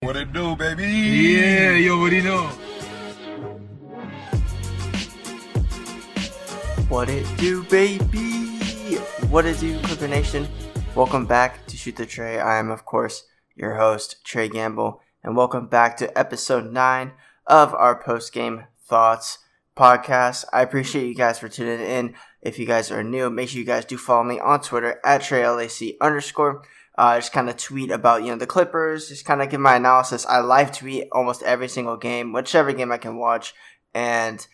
What it do, baby? Yeah, you already know. What it do, baby? What it do, Clipper Nation? Welcome back to Shoot the Trey. I am, of course, your host, Trey Gamble, and welcome back to episode 9 of our post game thoughts podcast. I appreciate you guys for tuning in. If you guys are new, make sure you guys do follow me on Twitter at TreyLAC underscore uh, just kind of tweet about you know the Clippers, just kind of give my analysis. I live tweet almost every single game, whichever game I can watch, and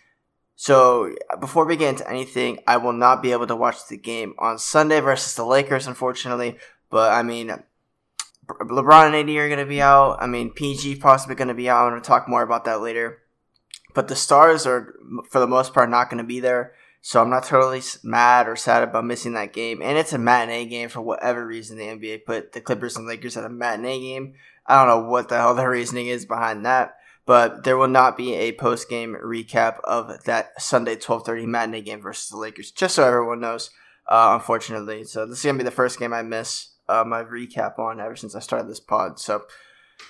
so before we get into anything, I will not be able to watch the game on Sunday versus the Lakers, unfortunately. But I mean, LeBron and AD are going to be out. I mean, PG possibly going to be out. I'm going to talk more about that later. But the Stars are, for the most part, not going to be there. So I'm not totally mad or sad about missing that game. And it's a matinee game for whatever reason the NBA put the Clippers and Lakers at a matinee game. I don't know what the hell the reasoning is behind that. But there will not be a post game recap of that Sunday 12:30 matinee game versus the Lakers, just so everyone knows. Uh, unfortunately, so this is gonna be the first game I miss uh, my recap on ever since I started this pod. So,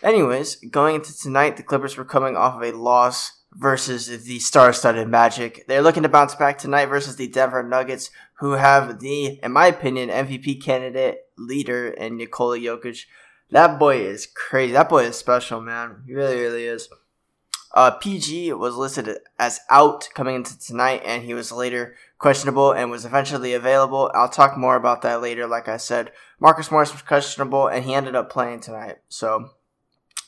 anyways, going into tonight, the Clippers were coming off of a loss versus the star-studded Magic. They're looking to bounce back tonight versus the Denver Nuggets, who have the, in my opinion, MVP candidate leader in Nikola Jokic. That boy is crazy. That boy is special, man. He really, really is. Uh, PG was listed as out coming into tonight, and he was later questionable and was eventually available. I'll talk more about that later. Like I said, Marcus Morris was questionable, and he ended up playing tonight. So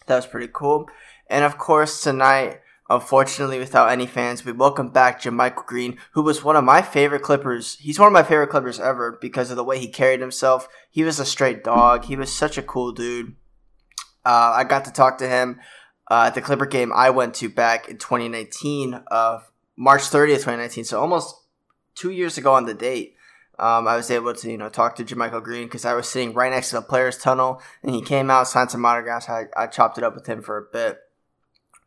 that was pretty cool. And of course, tonight Unfortunately, without any fans, we welcome back JaMychal Green, who was one of my favorite Clippers. He's one of my favorite Clippers ever because of the way he carried himself. He was a straight dog. He was such a cool dude. Uh, I got to talk to him uh, at the Clipper game I went to back in 2019, uh, March 30th, 2019. So almost two years ago on the date. Um, I was able to, you know, talk to JaMychal Green because I was sitting right next to the players' tunnel, and he came out, signed some autographs. I, I chopped it up with him for a bit,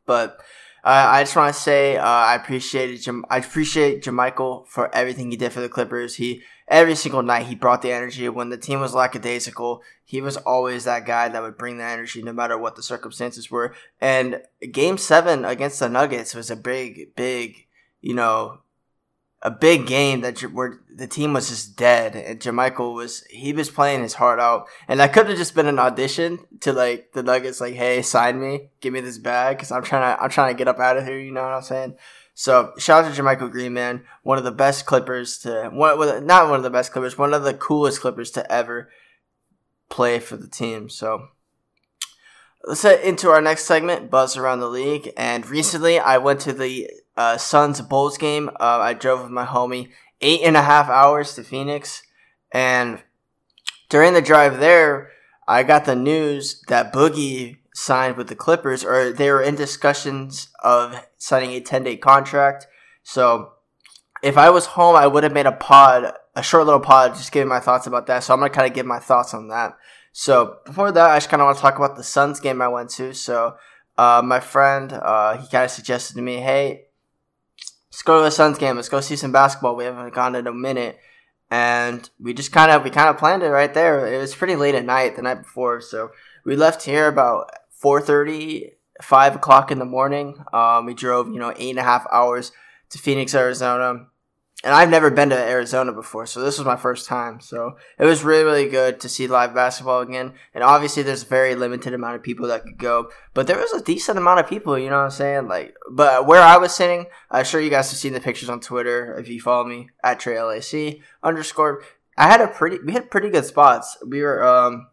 but uh, I just want to say uh, I appreciate Jam- I appreciate JaMychal for everything he did for the Clippers. He every single night he brought the energy. When the team was lackadaisical, he was always that guy that would bring the energy no matter what the circumstances were. And Game Seven against the Nuggets was a big, big, you know, a big game that where the team was just dead and JaMychal was he was playing his heart out. And that could have just been an audition to like the Nuggets like hey sign me. Give me this bag because I'm trying to I'm trying to get up out of here you know what I'm saying? So shout out to JaMychal Green man. One of the best Clippers to one not one of the best Clippers one of the coolest Clippers to ever play for the team. So let's head into our next segment buzz around the league. And recently I went to the uh, Suns Bulls game. Uh, I drove with my homie eight and a half hours to Phoenix, and during the drive there, I got the news that Boogie signed with the Clippers, or they were in discussions of signing a ten day contract. So if I was home, I would have made a pod, a short little pod, just giving my thoughts about that. So I'm gonna kind of give my thoughts on that. So before that, I just kind of want to talk about the Suns game I went to. So uh, my friend, uh, he kind of suggested to me, hey, let's go to the Suns game. Let's go see some basketball. We haven't gone in a minute. And we just kind of we kind of planned it right there. It was pretty late at night the night before, so we left here about 4:30, 5 o'clock in the morning. Um, we drove you know eight and a half hours to Phoenix, Arizona and I've never been to Arizona before, so this was my first time. So it was really, really good to see live basketball again. And obviously, there's a very limited amount of people that could go, but there was a decent amount of people. You know what I'm saying? Like, but where I was sitting, I'm sure you guys have seen the pictures on Twitter if you follow me at TreyLAC underscore. I had a pretty, we had pretty good spots. We were um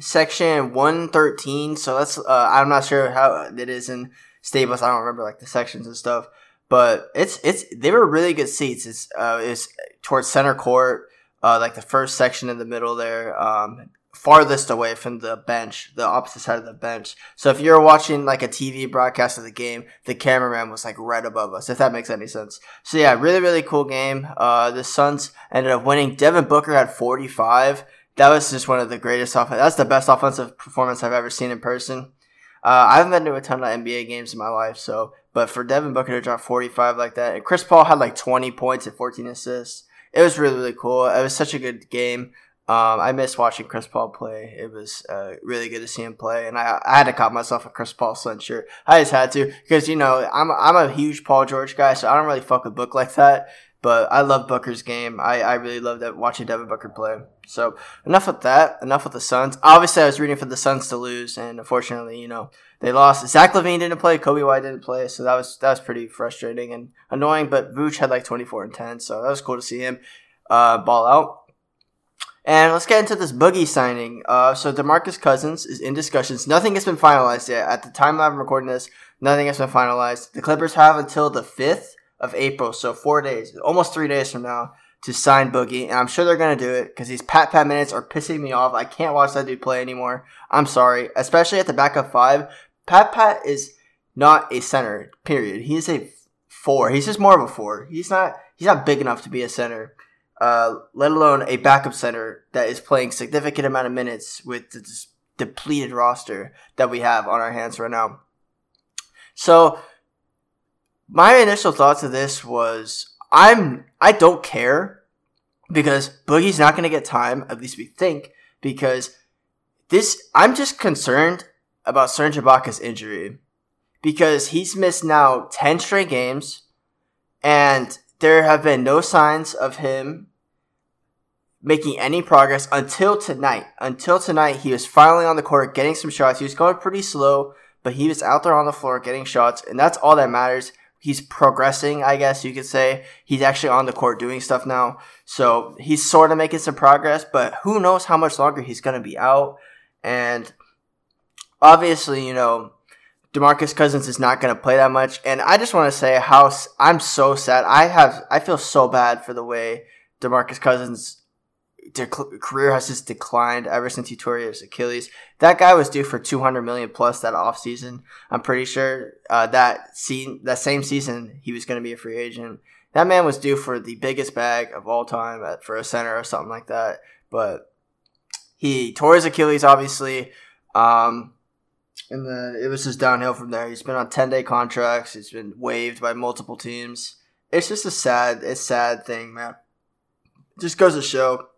section 113, so that's uh, I'm not sure how it is in Staples. I don't remember like the sections and stuff but it's it's they were really good seats. It's uh it's towards center court, uh like the first section in the middle there, um farthest away from the bench, the opposite side of the bench. So if you're watching like a TV broadcast of the game, the cameraman was like right above us, if that makes any sense. So yeah, really really cool game. Uh the Suns ended up winning. Devin Booker had 45. That was just one of the greatest off. That's the best offensive performance I've ever seen in person. Uh, I haven't been to a ton of NBA games in my life, so but for Devin Booker to drop 45 like that, and Chris Paul had like 20 points and 14 assists. It was really, really cool. It was such a good game. Um, I miss watching Chris Paul play. It was uh, really good to see him play, and I, I had to cop myself a Chris Paul Sun shirt. I just had to because you know I'm I'm a huge Paul George guy, so I don't really fuck with Book like that. But I love Booker's game. I, I really love that watching Devin Booker play. So enough with that. Enough with the Suns. Obviously, I was rooting for the Suns to lose, and unfortunately, you know, they lost. Zach LaVine didn't play. Coby White didn't play. So that was that was pretty frustrating and annoying. But Vooch had like 24 and 10, so that was cool to see him uh, ball out. And let's get into this boogie signing. Uh, so Demarcus Cousins is in discussions. Nothing has been finalized yet. At the time I'm recording this, nothing has been finalized. The Clippers have until the 5th of April, so four days, almost three days from now, to sign Boogie. And I'm sure they're going to do it because these pat pat minutes are pissing me off. I can't watch that dude play anymore. I'm sorry. Especially at the backup five. Pat Pat is not a center, period. He's a four. He's just more of a four. He's not he's not big enough to be a center. Uh, let alone a backup center that is playing significant amount of minutes with this depleted roster that we have on our hands right now. So my initial thoughts of this was I'm I don't care because Boogie's not going to get time. At least we think because this I'm just concerned about Serge Ibaka's injury because he's missed now ten straight games, and there have been no signs of him making any progress until tonight. Until tonight, he was finally on the court getting some shots. He was going pretty slow, but he was out there on the floor getting shots, and that's all that matters he's progressing, I guess you could say. He's actually on the court doing stuff now. So he's sort of making some progress, but who knows how much longer he's going to be out. And obviously, you know, DeMarcus Cousins is not going to play that much. And I just want to say how I'm so sad. I have, I feel so bad for the way DeMarcus Cousins career has just declined ever since he tore his Achilles. That guy was due for 200 million plus that offseason. I'm pretty sure uh, that scene, that same season he was going to be a free agent. That man was due for the biggest bag of all time at, for a center or something like that. But he tore his Achilles, obviously. Um, and then it was just downhill from there. He's been on 10 day contracts. He's been waived by multiple teams. It's just a sad, it's sad thing, man. just goes to show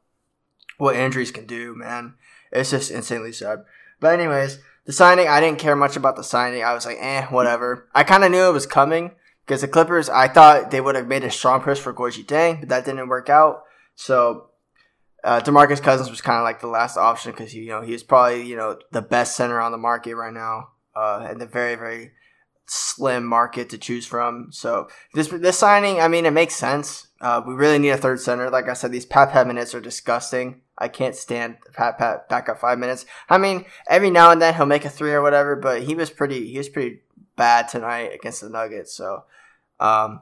what injuries can do, man. It's just insanely sad. But anyways, the signing, I didn't care much about the signing. I was like, eh, whatever. I kind of knew it was coming because the Clippers, I thought they would have made a strong push for Gorgui Dieng, but that didn't work out. So uh, Demarcus Cousins was kind of like the last option because you know he was probably you know the best center on the market right now, uh, and the very very slim market to choose from. So this this signing, I mean, it makes sense. Uh, we really need a third center. Like I said, these Pat Pat minutes are disgusting. I can't stand Pat Pat back up five minutes. I mean, every now and then he'll make a three or whatever, but he was pretty he was pretty bad tonight against the Nuggets. So, um,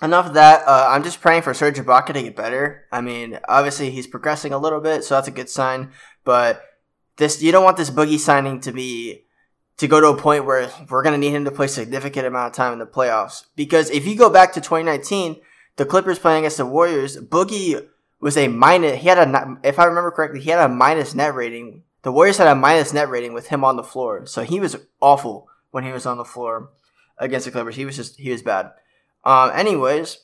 enough of that. Uh, I'm just praying for Serge Ibaka to get better. I mean, obviously he's progressing a little bit, so that's a good sign. But this you don't want this boogie signing to be to go to a point where we're going to need him to play significant amount of time in the playoffs. Because if you go back to 2019, the Clippers playing against the Warriors, Boogie was a minus. He had a, if I remember correctly, he had a minus net rating. The Warriors had a minus net rating with him on the floor, so he was awful when he was on the floor against the Clippers. He was just he was bad. Um, anyways,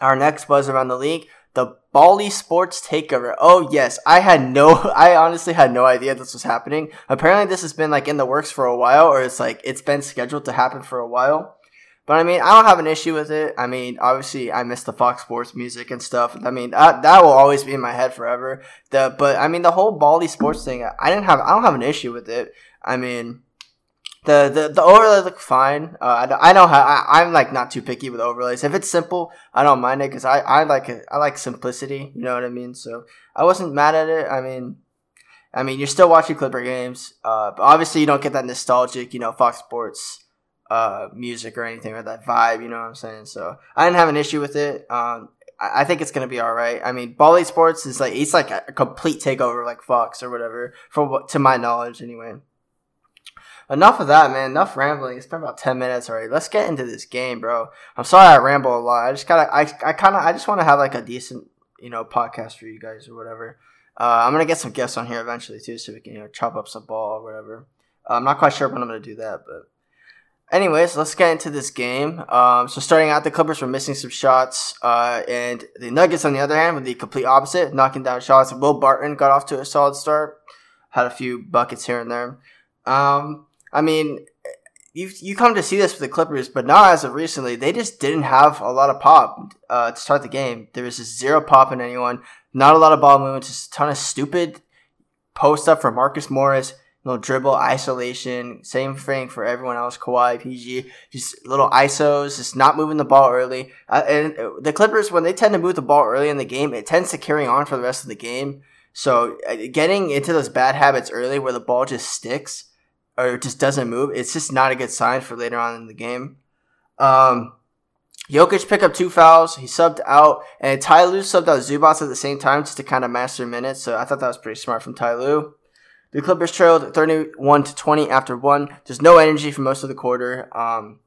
our next buzz around the league, the Bally Sports Takeover. Oh yes, I had no, I honestly had no idea this was happening. Apparently, this has been like in the works for a while, or it's like it's been scheduled to happen for a while. But I mean, I don't have an issue with it. I mean, obviously, I miss the Fox Sports music and stuff. I mean, that, that will always be in my head forever. The but I mean, the whole Bally Sports thing, I didn't have, I don't have an issue with it. I mean, the the, the overlay look fine. Uh, I, I know how I, I'm like not too picky with overlays. If it's simple, I don't mind it because I, I like it. I like simplicity. You know what I mean? So I wasn't mad at it. I mean, I mean, you're still watching Clipper games. Uh, but obviously you don't get that nostalgic, you know, Fox Sports uh, music or anything or that vibe. You know what I'm saying? So I didn't have an issue with it. Um, I, I think it's gonna be all right. I mean, Bally Sports is like it's like a complete takeover, like Fox or whatever, from to my knowledge, anyway. Enough of that, man. Enough rambling. It's been about ten minutes already. Let's get into this game, bro. I'm sorry I ramble a lot. I just gotta. I I kind of. I just want to have like a decent, you know, podcast for you guys or whatever. Uh, I'm gonna get some guests on here eventually too, so we can you know chop up some ball or whatever. Uh, I'm not quite sure when I'm gonna do that, but anyways, let's get into this game. Um, so starting out, the Clippers were missing some shots, uh, and the Nuggets, on the other hand, were the complete opposite, knocking down shots. Will Barton got off to a solid start, had a few buckets here and there. Um, I mean, you you come to see this with the Clippers, but not as of recently. They just didn't have a lot of pop uh, to start the game. There was just zero pop in anyone. Not a lot of ball movement. Just a ton of stupid post up for Marcus Morris little dribble isolation. Same thing for everyone else. Kawhi, PG, just little isos, just not moving the ball early. Uh, and the Clippers, when they tend to move the ball early in the game, it tends to carry on for the rest of the game. So uh, getting into those bad habits early, where the ball just sticks or just doesn't move, it's just not a good sign for later on in the game. Um, Jokic picked up two fouls. He subbed out, and Ty Lue subbed out Zubac at the same time just to kind of match their minutes. So I thought that was pretty smart from Ty Lue. The Clippers trailed 31 to 20 after one. There's no energy for most of the quarter. Um,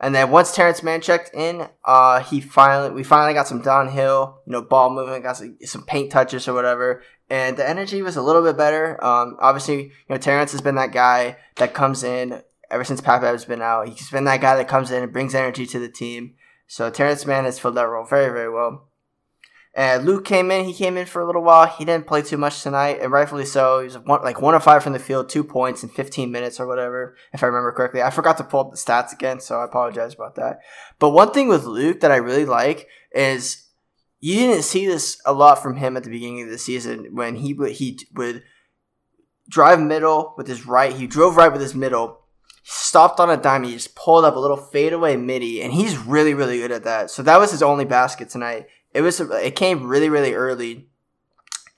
and then once Terrence Mann checked in, uh, he finally we finally got some downhill, you know, ball movement, got some, some paint touches or whatever, and the energy was a little bit better. Um, obviously, you know, Terrence has been that guy that comes in ever since Pat has been out. He's been that guy that comes in and brings energy to the team. So Terrence Mann has filled that role very, very well. And Luke came in. He came in for a little while. He didn't play too much tonight, and rightfully so. He was one, like one of five from the field, two points in 15 minutes or whatever, if I remember correctly. I forgot to pull up the stats again, so I apologize about that. But one thing with Luke that I really like is you didn't see this a lot from him at the beginning of the season when he would he would drive middle with his right. He drove right with his middle. He stopped on a dime. He just pulled up a little fadeaway midi, and he's really, really good at that. So that was his only basket tonight it was it came really really early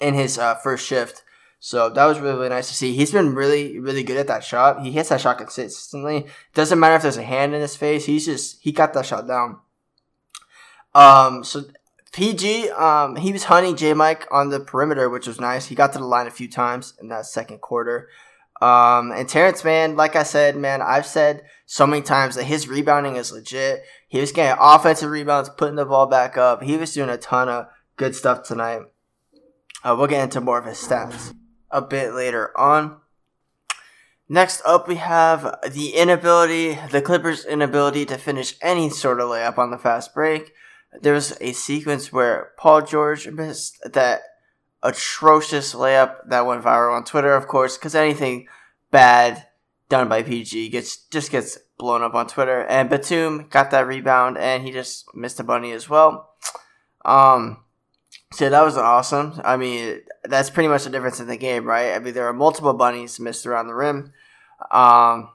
in his uh, first shift. So that was really, really nice to see. He's been really, really good at that shot. He hits that shot consistently. Doesn't matter if there's a hand in his face. He's just he got that shot down. Um, so PG, um, he was hunting J Mike on the perimeter, which was nice. He got to the line a few times in that second quarter. Um, and Terrence, man, like I said, man, I've said so many times that his rebounding is legit. He was getting offensive rebounds, putting the ball back up. He was doing a ton of good stuff tonight. Uh, we'll get into more of his stats a bit later on. Next up, we have the inability, the Clippers' inability to finish any sort of layup on the fast break. There was a sequence where Paul George missed that atrocious layup that went viral on Twitter, of course, because anything bad done by PG gets just gets blown up on Twitter. And Batum got that rebound, and he just missed a bunny as well. Um, so that was awesome. I mean, that's pretty much the difference in the game, right? I mean, there are multiple bunnies missed around the rim. Um,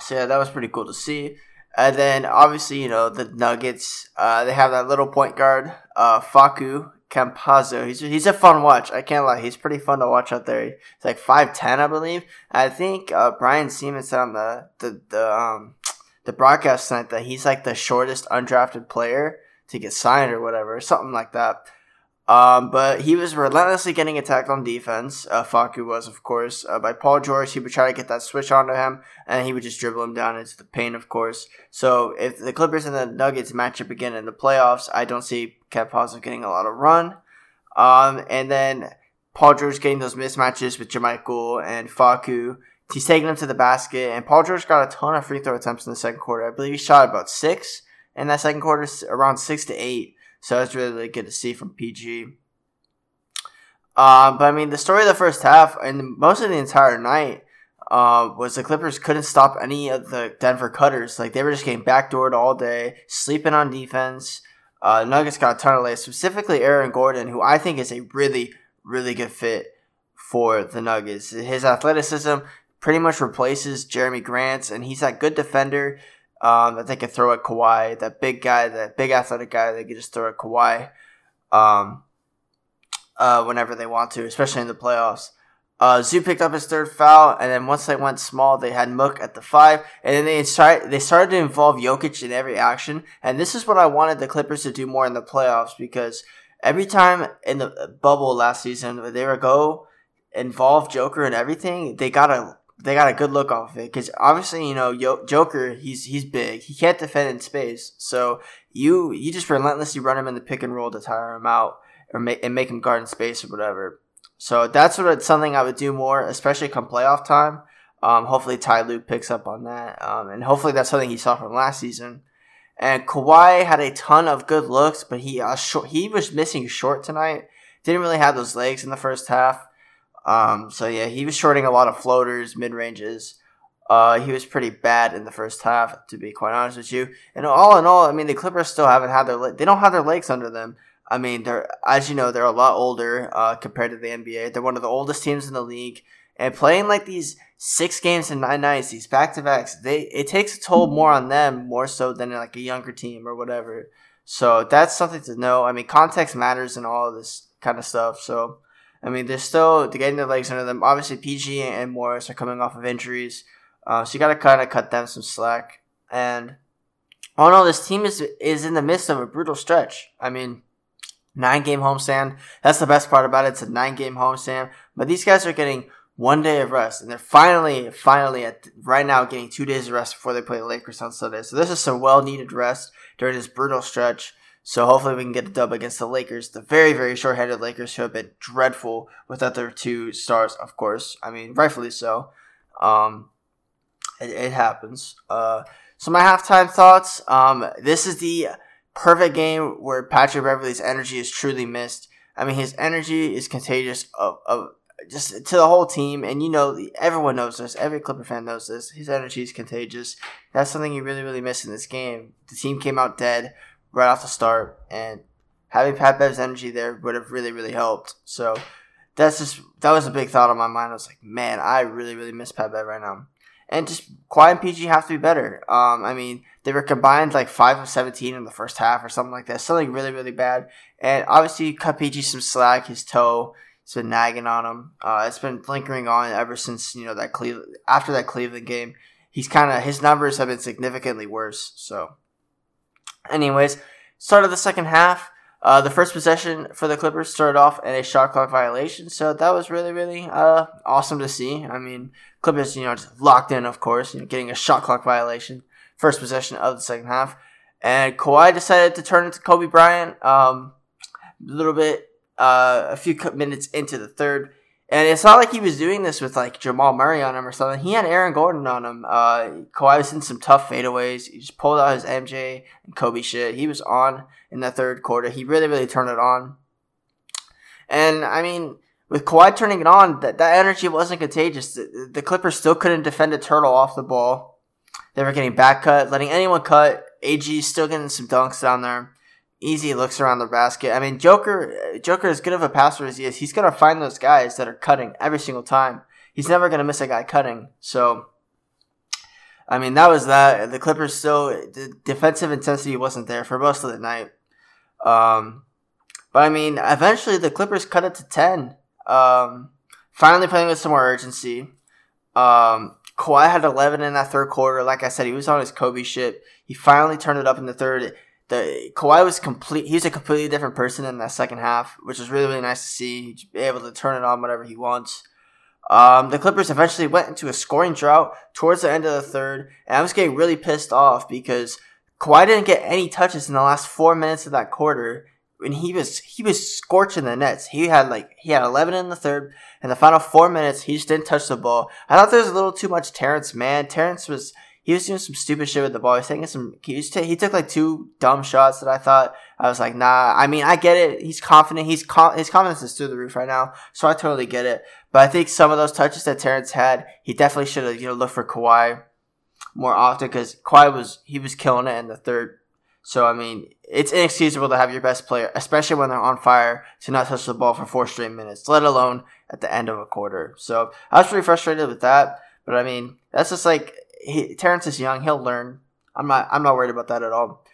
so yeah, that was pretty cool to see. And then obviously, you know, the Nuggets, uh, they have that little point guard, uh, Facu, Campazzo. He's he's a fun watch. I can't lie. He's pretty fun to watch out there. He's like five ten, I believe. I think uh, Brian Siemens said on the the the um the broadcast tonight that he's like the shortest undrafted player to get signed or whatever, something like that. Um, but he was relentlessly getting attacked on defense. Uh, Facu was, of course, uh, by Paul George. He would try to get that switch onto him, and he would just dribble him down into the paint, of course. So if the Clippers and the Nuggets match up again in the playoffs, I don't see Campazzo getting a lot of run. Um, and then Paul George getting those mismatches with JaMychal and Facu. He's taking them to the basket, and Paul George got a ton of free throw attempts in the second quarter. I believe he shot about six in that second quarter, around six to eight. So it's really, really good to see from PG. Uh, but I mean, the story of the first half and most of the entire night uh, was the Clippers couldn't stop any of the Denver cutters. Like they were just getting backdoored all day, sleeping on defense. Uh, Nuggets got a ton of lays, specifically Aaron Gordon, who I think is a really, really good fit for the Nuggets. His athleticism pretty much replaces Jerami Grant's, and he's that good defender um, that they could throw at Kawhi. That big guy, that big athletic guy, they could just throw at Kawhi um, uh, whenever they want to, especially in the playoffs. Uh, Zoo picked up his third foul, and then once they went small, they had Mook at the five, and then they started they started to involve Jokic in every action. And this is what I wanted the Clippers to do more in the playoffs because every time in the bubble last season, they would go involve Joker and everything, they got a they got a good look off of it because obviously you know Joker he's he's big he can't defend in space so you you just relentlessly run him in the pick and roll to tire him out or make and make him guard in space or whatever so that's what something I would do more especially come playoff time Um, hopefully Ty Lue picks up on that, um, and hopefully that's something he saw from last season. And Kawhi had a ton of good looks, but he uh, short, he was missing short tonight. Didn't really have those legs in the first half. Um, so yeah, he was shorting a lot of floaters, mid ranges. Uh, he was pretty bad in the first half, to be quite honest with you. And all in all, I mean, the Clippers still haven't had their they don't have their legs under them. I mean, they're as you know, they're a lot older uh, compared to the NBA. They're one of the oldest teams in the league, and playing like these six games in nine nights, these back to backs, they it takes a toll more on them more so than like a younger team or whatever. So that's something to know. I mean, context matters and all this kind of stuff. So, I mean, they're still getting their legs under them. Obviously, PG and Morris are coming off of injuries. Uh, so you got to kind of cut them some slack. And all in all, this team is is in the midst of a brutal stretch. I mean, nine game homestand. That's the best part about it. It's a nine game homestand. But these guys are getting one day of rest, and they're finally, finally at right now getting two days of rest before they play the Lakers on Sunday. So this is some well needed rest during this brutal stretch. So hopefully we can get a dub against the Lakers, the very, very short-handed Lakers who have been dreadful without their two stars, of course. I mean, rightfully so. Um, it, it happens. Uh, so my halftime thoughts. Um, this is the perfect game where Patrick Beverley's energy is truly missed. I mean, his energy is contagious of, of just to the whole team, and you know, everyone knows this. Every Clipper fan knows this. His energy is contagious. That's something you really, really miss in this game. The team came out dead right off the start, and having Pat Bev's energy there would have really, really helped. So that's just that was a big thought on my mind. I was like, man, I really, really miss Pat Bev right now and just Kawhi and PG have to be better. Um, I mean, they were combined like five of seventeen in the first half or something like that. Something really really bad. And obviously, cut PG some slack. His toe, has been nagging on him. Uh, it's been lingering on ever since you know that Cleveland after that Cleveland game. He's kind of his numbers have been significantly worse. So, anyways, start of the second half. Uh, the first possession for the Clippers started off in a shot clock violation, so that was really, really uh, awesome to see. I mean, Clippers, you know, just locked in, of course, you know, getting a shot clock violation, first possession of the second half, and Kawhi decided to turn into Kobe Bryant. Um, a little bit, uh, a few minutes into the third, and it's not like he was doing this with like Jamal Murray on him or something. He had Aaron Gordon on him. Uh, Kawhi was in some tough fadeaways. He just pulled out his MJ and Kobe shit. He was on in the third quarter. He really, really turned it on. And I mean, with Kawhi turning it on, that, that energy wasn't contagious. The, the Clippers still couldn't defend a turtle off the ball. They were getting back cut, letting anyone cut. AG still getting some dunks down there easy looks around the basket. I mean, Joker, Joker, as good of a passer as he is, he's gonna find those guys that are cutting every single time. He's never gonna miss a guy cutting. So, I mean, that was that. The Clippers still the defensive intensity wasn't there for most of the night. Um, but I mean, eventually the Clippers cut it to ten. Um, finally playing with some more urgency. Um, Kawhi had 11 in that third quarter. Like I said, he was on his Kobe shit. He finally turned it up in the third the Kawhi was complete. He was a completely different person in that second half, which was really really nice to see. Be able to turn it on whatever he wants. Um, the Clippers eventually went into a scoring drought towards the end of the third, and I was getting really pissed off because Kawhi didn't get any touches in the last four minutes of that quarter, and he was he was scorching the nets. He had like he had 11 in the third, and the final four minutes he just didn't touch the ball. I thought there was a little too much Terrence Mann. Terrence was he was doing some stupid shit with the ball. He was taking some. He, was t- he took like two dumb shots that I thought I was like, nah. I mean, I get it. He's confident. He's con- his confidence is through the roof right now, so I totally get it. But I think some of those touches that Terrence had, he definitely should have you know looked for Kawhi more often because Kawhi was he was killing it in the third. So I mean, it's inexcusable to have your best player, especially when they're on fire, to not touch the ball for four straight minutes, let alone at the end of a quarter. So I was pretty frustrated with that. But I mean, that's just like he, Terrence is young; he'll learn. I'm not. I'm not worried about that at all.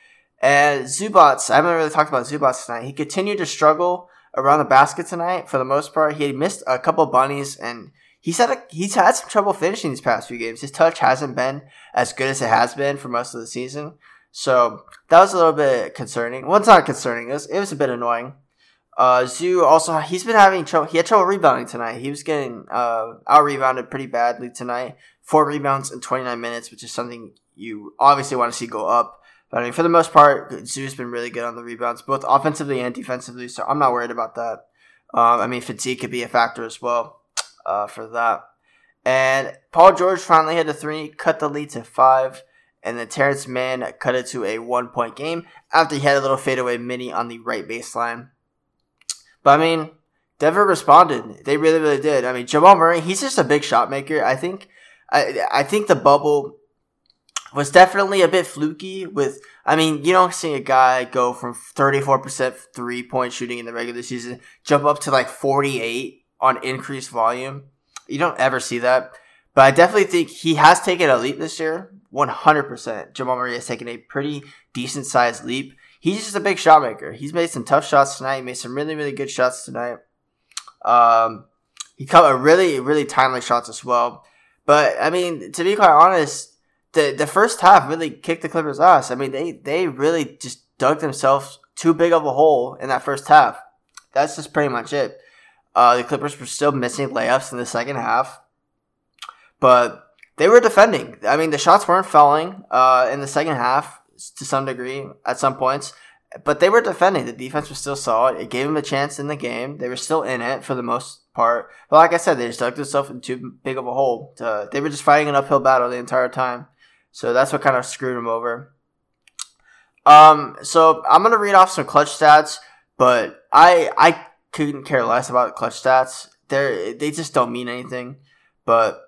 And Zubac, I haven't really talked about Zubac tonight. He continued to struggle around the basket tonight for the most part. He had missed a couple bunnies, and he's had a, he's had some trouble finishing these past few games. His touch hasn't been as good as it has been for most of the season. So that was a little bit concerning. Well, it's not concerning. It was, it was a bit annoying. Uh, Zoo also he's been having trouble. He had trouble rebounding tonight. He was getting uh, out rebounded pretty badly tonight. Four rebounds in 29 minutes, which is something you obviously want to see go up. But I mean, for the most part, Zoo's been really good on the rebounds, both offensively and defensively. So I'm not worried about that. Um, I mean, fatigue could be a factor as well uh, for that. And Paul George finally hit a three, cut the lead to five. And then Terrence Mann cut it to a one point game after he had a little fadeaway mini on the right baseline. But I mean, Denver responded. They really, really did. I mean, Jamal Murray, he's just a big shot maker. I think, I, I think the bubble was definitely a bit fluky with, I mean, you don't see a guy go from 34% three point shooting in the regular season, jump up to like 48 on increased volume. You don't ever see that. But I definitely think he has taken a leap this year. 100%. Jamal Murray has taken a pretty decent sized leap. He's just a big shot maker. He's made some tough shots tonight. He made some really, really good shots tonight. Um, he caught a really, really timely shots as well. But I mean, to be quite honest, the the first half really kicked the Clippers' ass. I mean, they they really just dug themselves too big of a hole in that first half. That's just pretty much it. Uh, the Clippers were still missing layups in the second half, but they were defending. I mean, the shots weren't falling uh, in the second half to some degree at some points, but they were defending. The defense was still solid. It gave them a chance in the game. They were still in it for the most part. But like I said, they just dug themselves in too big of a hole. To, they were just fighting an uphill battle the entire time. So that's what kind of screwed them over. Um, so I'm gonna read off some clutch stats, but I I couldn't care less about clutch stats. They they just don't mean anything. But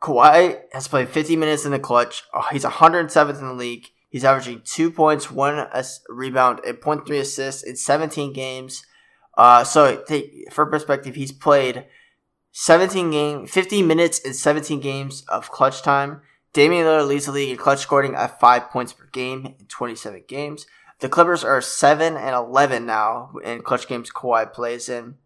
Kawhi has played 50 minutes in the clutch. Oh, he's 107th in the league. He's averaging two points, one rebound, and 0.3 assists in 17 games. Uh, so for perspective, he's played 17 game, 50 minutes in 17 games of clutch time. Damian Lillard leads the league in clutch scoring at five points per game in 27 games. The Clippers are seven and 11 now in clutch games Kawhi plays in.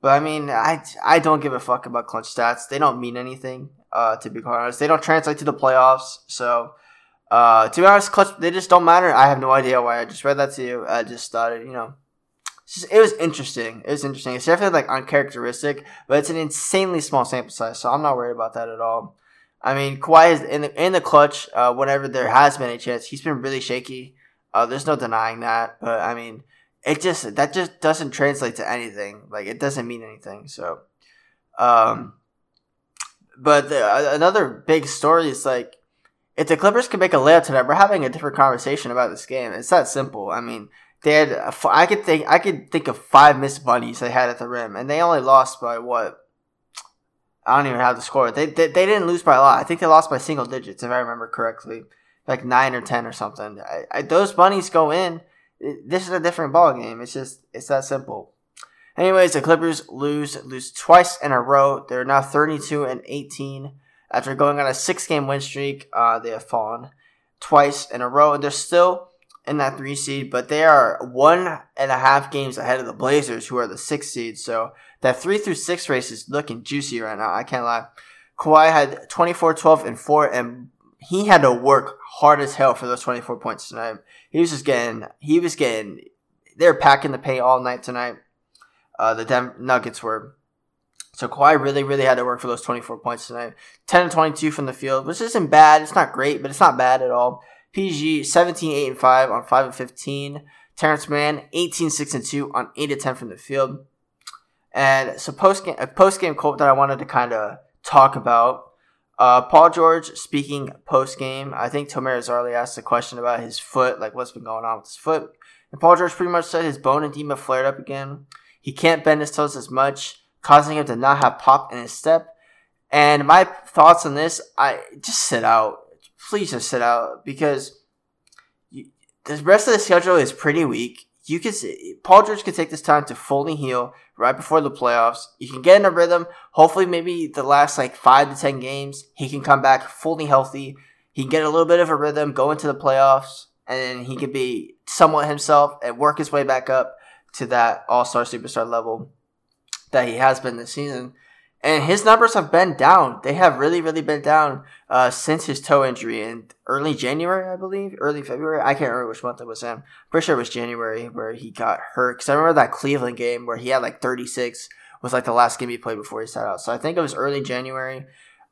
But I mean, I, I don't give a fuck about clutch stats. They don't mean anything. Uh, to be quite honest, they don't translate to the playoffs. So uh, to be honest, clutch they just don't matter. I have no idea why. I just read that to you. I just thought it, you know, it was interesting. It was interesting. It's definitely like uncharacteristic, but it's an insanely small sample size, so I'm not worried about that at all. I mean, Kawhi is in the in the clutch. Uh, whenever there has been a chance, he's been really shaky. Uh, there's no denying that, but I mean, it just that just doesn't translate to anything. Like it doesn't mean anything. So, um, but the, uh, another big story is like if the Clippers can make a layup tonight, we're having a different conversation about this game. It's that simple. I mean, they had I could think I could think of five missed bunnies they had at the rim, and they only lost by what? I don't even have the score. They, they they didn't lose by a lot. I think they lost by single digits if I remember correctly, like nine or ten or something. I, I, those bunnies go in. This is a different ball game. It's just it's that simple. Anyways, the Clippers lose lose twice in a row. They're now thirty two and eighteen. After going on a six game win streak, uh, they have fallen twice in a row, and they're still in that three seed, but they are one and a half games ahead of the Blazers, who are the six seed. So that three through six race is looking juicy right now. I can't lie. Kawhi had 24, 12, and 4, and he had to work hard as hell for those 24 points tonight. He was just getting, he was getting, they were packing the paint all night tonight. Uh, the Denver Nuggets were. So Kawhi really, really had to work for those 24 points tonight. 10 and 22 from the field, which isn't bad. It's not great, but it's not bad at all. PG 17, 8 and 5 on 5 and 15. Terrence Mann 18, 6 and 2 on 8 and 10 from the field. And so post game, a post game quote that I wanted to kind of talk about. Uh, Paul George speaking post game. I think Tomer Azarly asked a question about his foot, like what's been going on with his foot. And Paul George pretty much said his bone edema flared up again. He can't bend his toes as much causing him to not have pop in his step. And my thoughts on this, I just sit out. Please just sit out because you, the rest of the schedule is pretty weak. You can see, Paul George can take this time to fully heal right before the playoffs. You can get in a rhythm. Hopefully, maybe the last like five to ten games, he can come back fully healthy. He can get a little bit of a rhythm, go into the playoffs, and he can be somewhat himself and work his way back up to that All Star superstar level that he has been this season. And his numbers have been down. They have really, really been down uh, since his toe injury in early January, I believe, early February. I can't remember which month it was in. Pretty sure it was January where he got hurt. Because I remember that Cleveland game where he had like 36 was like the last game he played before he sat out. So I think it was early January.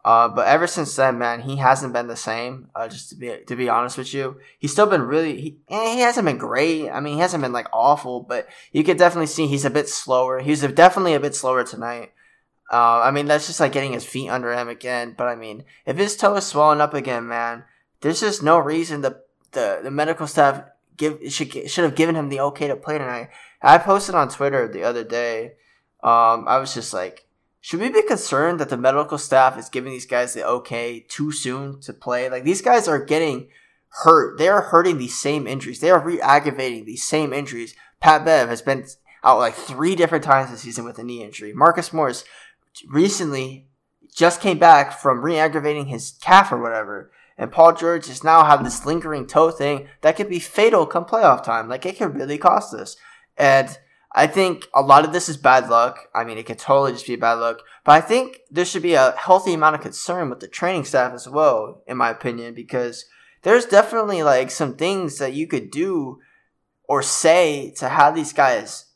Uh, but ever since then, man, he hasn't been the same. Uh, just to be to be honest with you, he's still been really. He, eh, he hasn't been great. I mean, he hasn't been like awful, but you could definitely see he's a bit slower. He's definitely a bit slower tonight. Uh, I mean, that's just like getting his feet under him again. But I mean, if his toe is swelling up again, man, there's just no reason the the, the medical staff give should should have given him the okay to play tonight. I posted on Twitter the other day. Um, I was just like, should we be concerned that the medical staff is giving these guys the okay too soon to play? Like these guys are getting hurt. They are hurting these same injuries. They are re-aggravating these same injuries. Pat Bev has been out like three different times this season with a knee injury. Marcus Morris recently just came back from re-aggravating his calf or whatever. And Paul George just now have this lingering toe thing that could be fatal come playoff time. Like it could really cost us. And I think a lot of this is bad luck. I mean, it could totally just be bad luck. But I think there should be a healthy amount of concern with the training staff as well, in my opinion, because there's definitely like some things that you could do or say to have these guys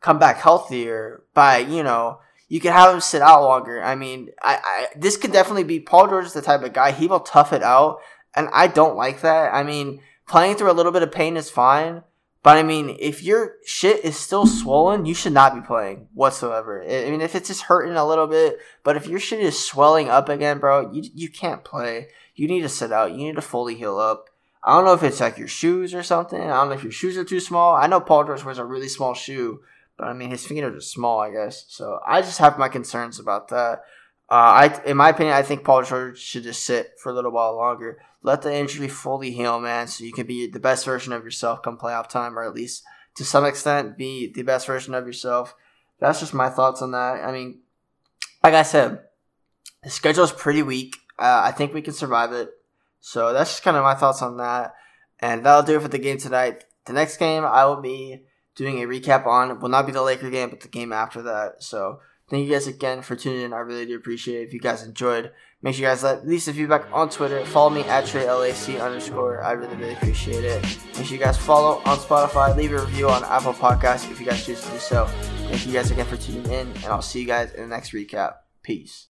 come back healthier by, you know, you can have him sit out longer. I mean, I, I this could definitely be Paul George is the type of guy he will tough it out, and I don't like that. I mean, playing through a little bit of pain is fine, but I mean, if your shit is still swollen, you should not be playing whatsoever. I mean, if it's just hurting a little bit, but if your shit is swelling up again, bro, you you can't play. You need to sit out. You need to fully heal up. I don't know if it's like your shoes or something. I don't know if your shoes are too small. I know Paul George wears a really small shoe, but I mean, his fingers are small, I guess. So I just have my concerns about that. Uh, I, in my opinion, I think Paul George should just sit for a little while longer. Let the injury fully heal, man, so you can be the best version of yourself come playoff time, or at least to some extent be the best version of yourself. That's just my thoughts on that. I mean, like I said, the schedule is pretty weak. Uh, I think we can survive it. So that's just kind of my thoughts on that. And that'll do it for the game tonight. The next game I will be doing a recap on it will not be the Laker game, but the game after that. So thank you guys again for tuning in. I really do appreciate it. If you guys enjoyed, make sure you guys let leave some feedback on Twitter. Follow me at TreyLAC underscore. I really, really appreciate it. Make sure you guys follow on Spotify. Leave a review on Apple Podcasts if you guys choose to do so. Thank you guys again for tuning in, and I'll see you guys in the next recap. Peace.